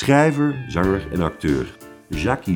Schrijver, zanger en acteur Jacques